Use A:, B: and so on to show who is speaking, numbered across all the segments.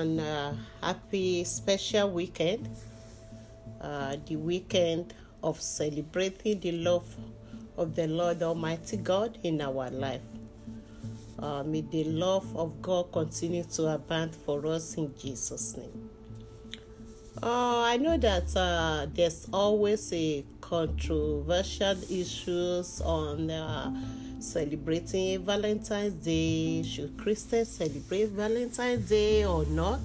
A: and uh, happy special weekend. Uh, the weekend of celebrating the love of the Lord Almighty God in our life. Uh, may the love of God continue to abound for us in Jesus' name. Uh, I know that uh, there's always a controversial issues on uh, celebrating Valentine's Day. Should Christians celebrate Valentine's Day or not?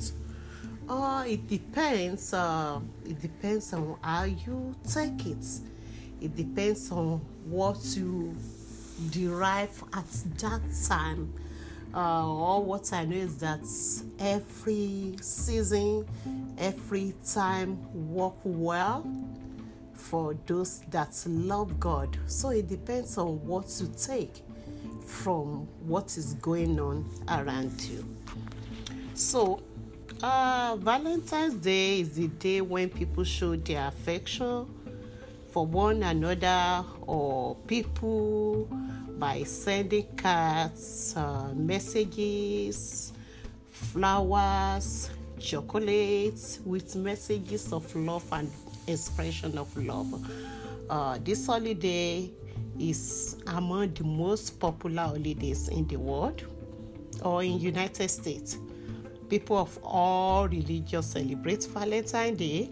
A: Uh, it depends. Uh, it depends on how you take it. It depends on what you derive at that time. Uh, all what I know is that every season, every time work well for those that love God. So it depends on what you take from what is going on around you. So, uh, Valentine's Day is the day when people show their affection for one another or people by sending cards, uh, messages, flowers, chocolates with messages of love and expression of love. Uh, this holiday is among the most popular holidays in the world or in United States. People of all religions celebrate Valentine's Day,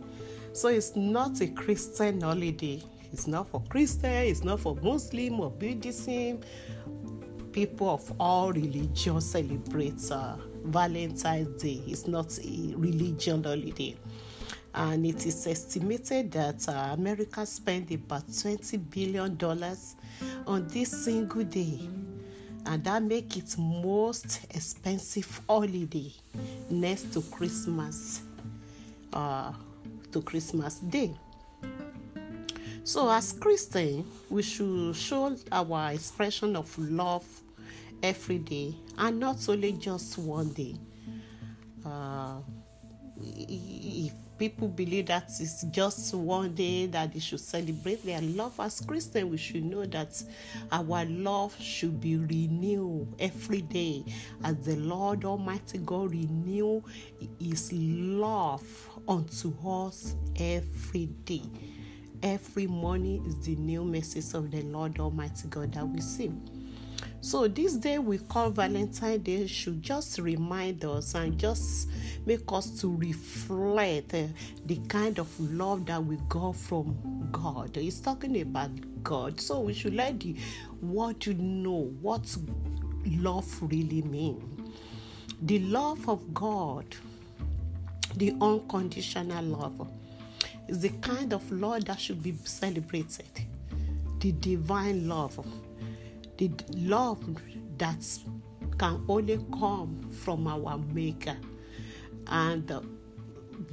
A: so it's not a Christian holiday. It's not for Christian, it's not for Muslim or Buddhism. People of all religions celebrate uh, Valentine's Day. It's not a religion holiday. And it is estimated that uh, America spent about $20 billion on this single day. And that make it most expensive holiday next to Christmas, uh, to Christmas Day. So, as Christians, we should show our expression of love every day and not only just one day. Uh, if people believe that it's just one day that they should celebrate their love as Christians, we should know that our love should be renewed every day as the Lord Almighty God renew His love unto us every day. Every morning is the new message of the Lord Almighty God that we see. So this day we call Valentine Day should just remind us and just make us to reflect uh, the kind of love that we got from God. He's talking about God, so we should let the world to know what love really means. The love of God, the unconditional love, is the kind of love that should be celebrated. The divine love the love that can only come from our Maker. And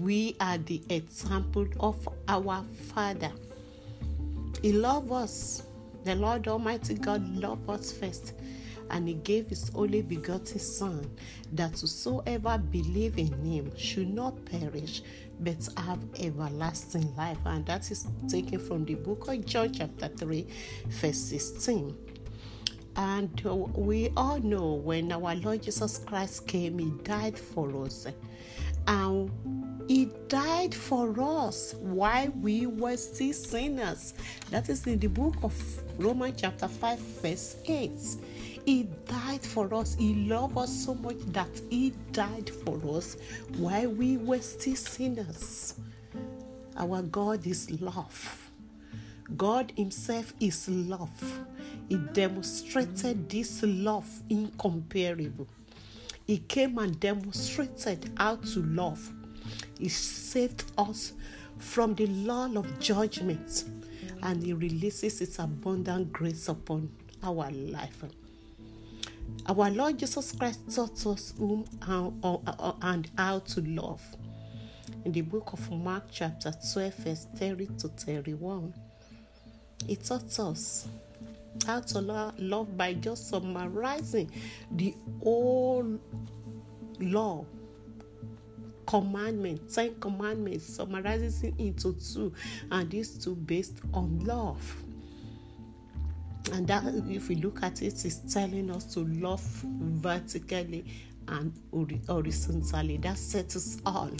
A: we are the example of our Father. He loved us. The Lord Almighty God loved us first. And He gave His only begotten Son, that whosoever believe in Him should not perish, but have everlasting life. And that is taken from the book of John, chapter 3, verse 16. And we all know when our Lord Jesus Christ came, He died for us. And He died for us while we were still sinners. That is in the book of Romans, chapter 5, verse 8. He died for us. He loved us so much that He died for us while we were still sinners. Our God is love. God Himself is love. He demonstrated this love incomparable. He came and demonstrated how to love. He saved us from the law of judgment and He releases His abundant grace upon our life. Our Lord Jesus Christ taught us whom and how to love. In the book of Mark, chapter 12, verse 30 to 31. It taught us how to love by just summarizing the whole law commandment, ten commandments, summarizes it into two, and these two based on love. And that, if we look at it, is telling us to love vertically and horizontally. That sets us all.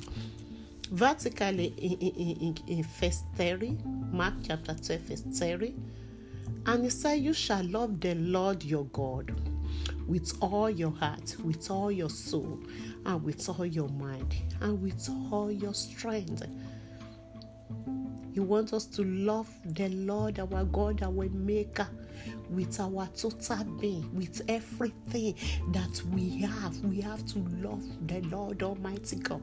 A: Vertically in, in, in, in verse 30, Mark chapter 12, verse 30. And he said, You shall love the Lord your God with all your heart, with all your soul, and with all your mind, and with all your strength. He wants us to love the Lord our God, our Maker, with our total being, with everything that we have. We have to love the Lord Almighty God.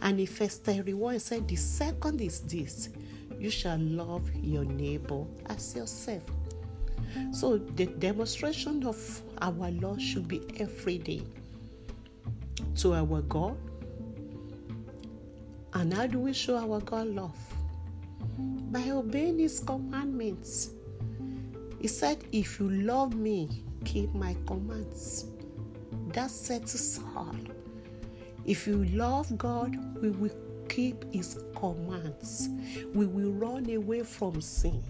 A: And in verse 31, it said, The second is this you shall love your neighbor as yourself. So the demonstration of our love should be every day to our God. And how do we show our God love? By obeying His commandments. He said, If you love me, keep my commands. That settles all. If you love God, we will keep His commands. We will run away from sin.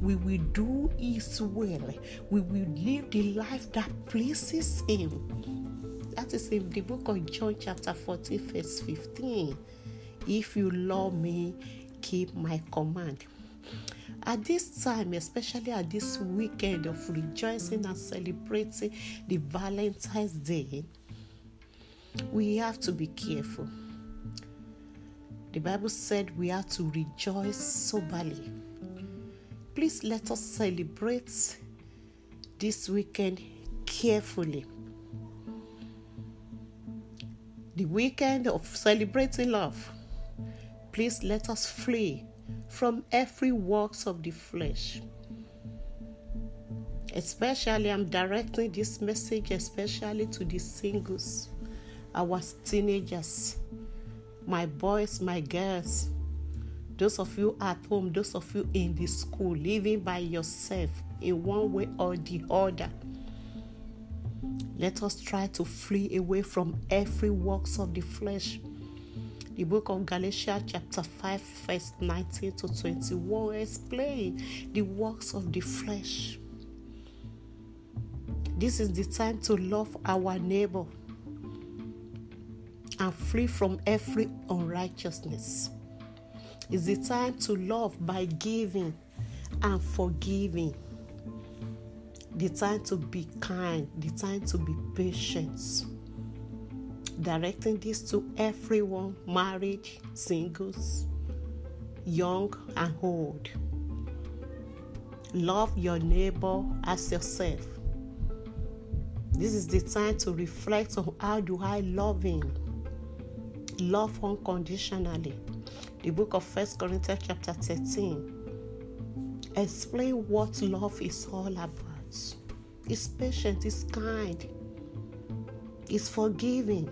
A: We will do His will. We will live the life that pleases Him. That is in the book of John, chapter 14, verse 15. If you love me, keep my command. At this time, especially at this weekend of rejoicing and celebrating the Valentine's Day, we have to be careful. The Bible said we are to rejoice soberly. Please let us celebrate this weekend carefully. The weekend of celebrating love. Please let us flee from every works of the flesh. Especially, I'm directing this message especially to the singles, our teenagers, my boys, my girls, those of you at home, those of you in the school, living by yourself in one way or the other. Let us try to flee away from every works of the flesh the book of Galatians, chapter 5, verse 19 to 21, explain the works of the flesh. This is the time to love our neighbor and free from every unrighteousness. It's the time to love by giving and forgiving. The time to be kind, the time to be patient directing this to everyone married, singles, young and old. Love your neighbor as yourself. This is the time to reflect on how do I love him? Love unconditionally. The book of First Corinthians chapter 13 explain what love is all about. It's patient, it's kind, it's forgiving,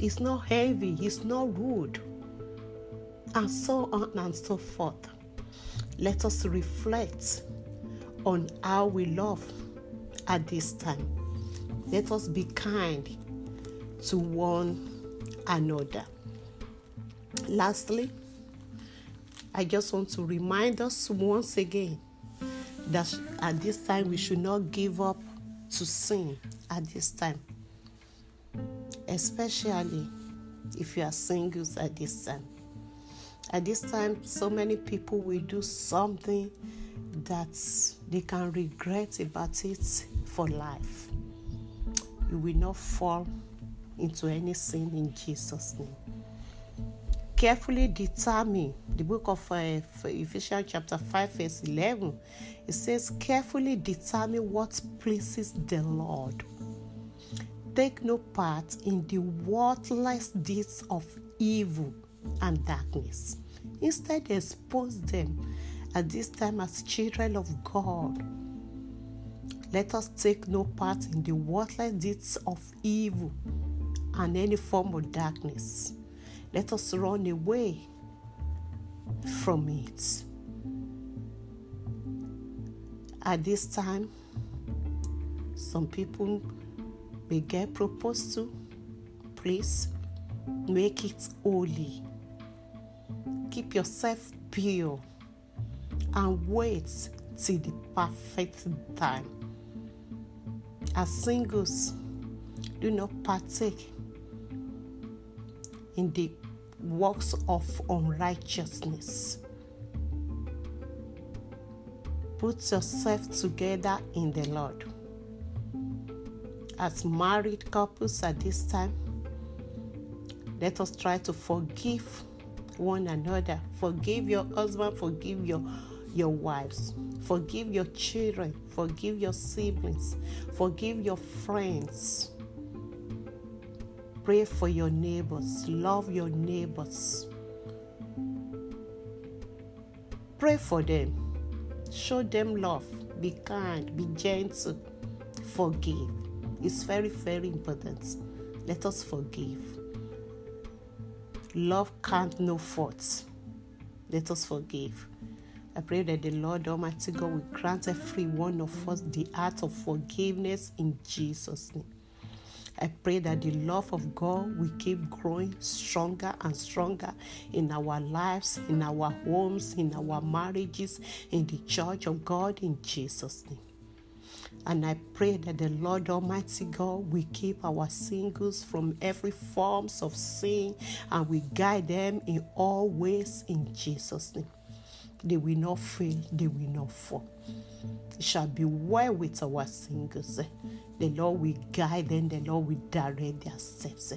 A: it's not heavy, it's not rude, and so on and so forth. Let us reflect on how we love at this time. Let us be kind to one another. Lastly, I just want to remind us once again that at this time we should not give up to sin at this time especially if you are singles at this time. At this time, so many people will do something that they can regret about it for life. You will not fall into any sin in Jesus' name. Carefully determine the book of uh, Ephesians, chapter 5, verse 11. It says, Carefully determine what pleases the Lord take no part in the worthless deeds of evil and darkness. Instead, expose them at this time as children of God. Let us take no part in the worthless deeds of evil and any form of darkness. Let us run away from it. At this time, some people may get proposed to, please make it holy. Keep yourself pure and wait till the perfect time. As singles, Do not partake in the works of unrighteousness. Put yourself together in the Lord. As married couples at this time, let us try to forgive one another. Forgive your husband, forgive your your wives, forgive your children, forgive your siblings, forgive your friends. Pray for your neighbors, love your neighbors. Pray for them. Show them love. Be kind, be gentle. Forgive. It's very, very important. Let us forgive. Love can't know faults. Let us forgive. I pray that the Lord Almighty God will grant every one of us the art of forgiveness in Jesus' name. I pray that the love of God will keep growing stronger and stronger in our lives, in our homes, in our marriages, in the church of God in Jesus' name. And I pray that the Lord Almighty God will keep our singles from every forms of sin and we guide them in all ways in Jesus' name. They will not fail, they will not fall. It shall be well with our singers. The Lord will guide them, the Lord will direct their steps.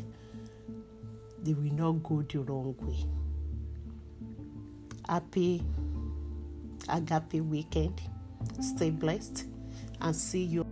A: They will not go the wrong way. Happy agape weekend. Stay blessed and see you.